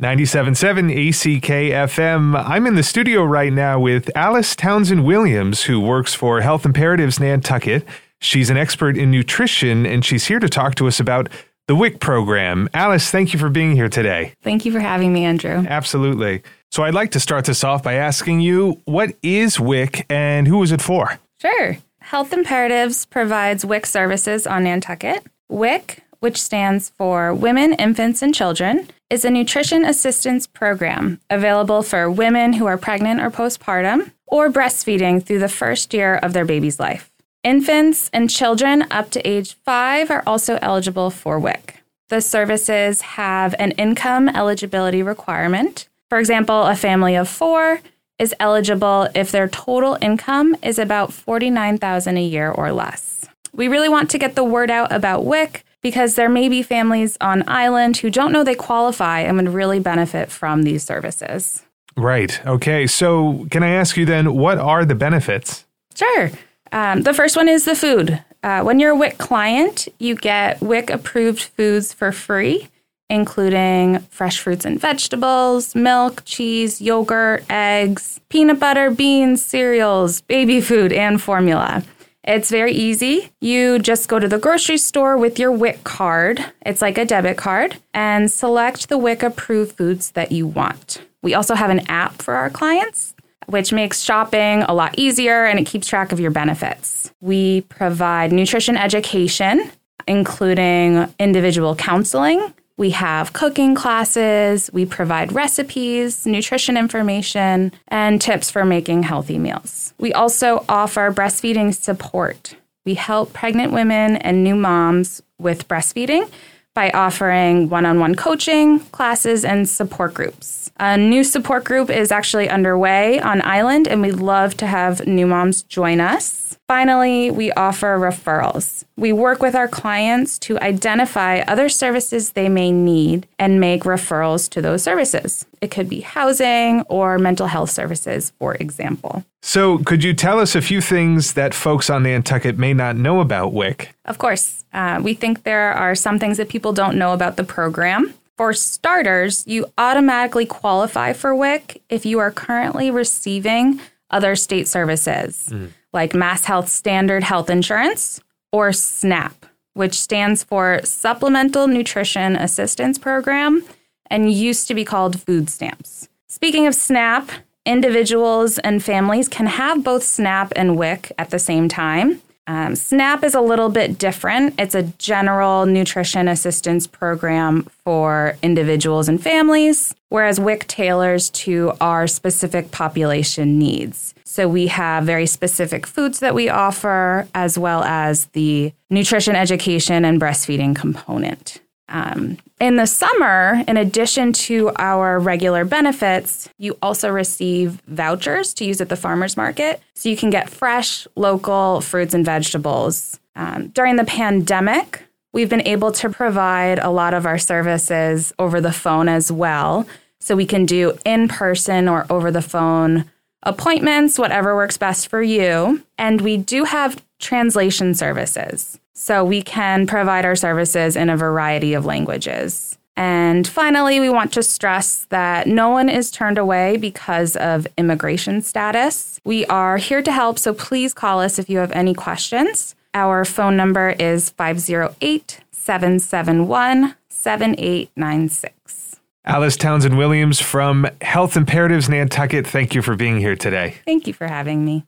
97.7 ACK FM. I'm in the studio right now with Alice Townsend Williams, who works for Health Imperatives Nantucket. She's an expert in nutrition, and she's here to talk to us about the WIC program. Alice, thank you for being here today. Thank you for having me, Andrew. Absolutely. So I'd like to start this off by asking you, what is WIC and who is it for? Sure. Health Imperatives provides WIC services on Nantucket. WIC, which stands for Women, Infants, and Children, is a nutrition assistance program available for women who are pregnant or postpartum or breastfeeding through the first year of their baby's life. Infants and children up to age five are also eligible for WIC. The services have an income eligibility requirement. For example, a family of four is eligible if their total income is about 49,000 a year or less. We really want to get the word out about WIC because there may be families on island who don't know they qualify and would really benefit from these services. Right. Okay. So, can I ask you then, what are the benefits? Sure. Um, the first one is the food. Uh, when you're a WIC client, you get WIC approved foods for free, including fresh fruits and vegetables, milk, cheese, yogurt, eggs, peanut butter, beans, cereals, baby food, and formula. It's very easy. You just go to the grocery store with your WIC card. It's like a debit card and select the WIC approved foods that you want. We also have an app for our clients, which makes shopping a lot easier and it keeps track of your benefits. We provide nutrition education, including individual counseling, we have cooking classes, we provide recipes, nutrition information, and tips for making healthy meals. We also offer breastfeeding support. We help pregnant women and new moms with breastfeeding by offering one on one coaching, classes, and support groups. A new support group is actually underway on Island, and we'd love to have new moms join us. Finally, we offer referrals. We work with our clients to identify other services they may need and make referrals to those services. It could be housing or mental health services, for example. So, could you tell us a few things that folks on Nantucket may not know about WIC? Of course. Uh, we think there are some things that people don't know about the program. For starters, you automatically qualify for WIC if you are currently receiving other state services. Mm like Mass Health Standard Health Insurance or SNAP, which stands for Supplemental Nutrition Assistance Program and used to be called food stamps. Speaking of SNAP, individuals and families can have both SNAP and WIC at the same time. Um, SNAP is a little bit different. It's a general nutrition assistance program for individuals and families, whereas WIC tailors to our specific population needs. So we have very specific foods that we offer, as well as the nutrition education and breastfeeding component. Um, in the summer, in addition to our regular benefits, you also receive vouchers to use at the farmers market. So you can get fresh, local fruits and vegetables. Um, during the pandemic, we've been able to provide a lot of our services over the phone as well. So we can do in person or over the phone appointments, whatever works best for you. And we do have translation services. So we can provide our services in a variety of languages. And finally, we want to stress that no one is turned away because of immigration status. We are here to help, so please call us if you have any questions. Our phone number is 508 771 7896. Alice Townsend Williams from Health Imperatives Nantucket, thank you for being here today. Thank you for having me.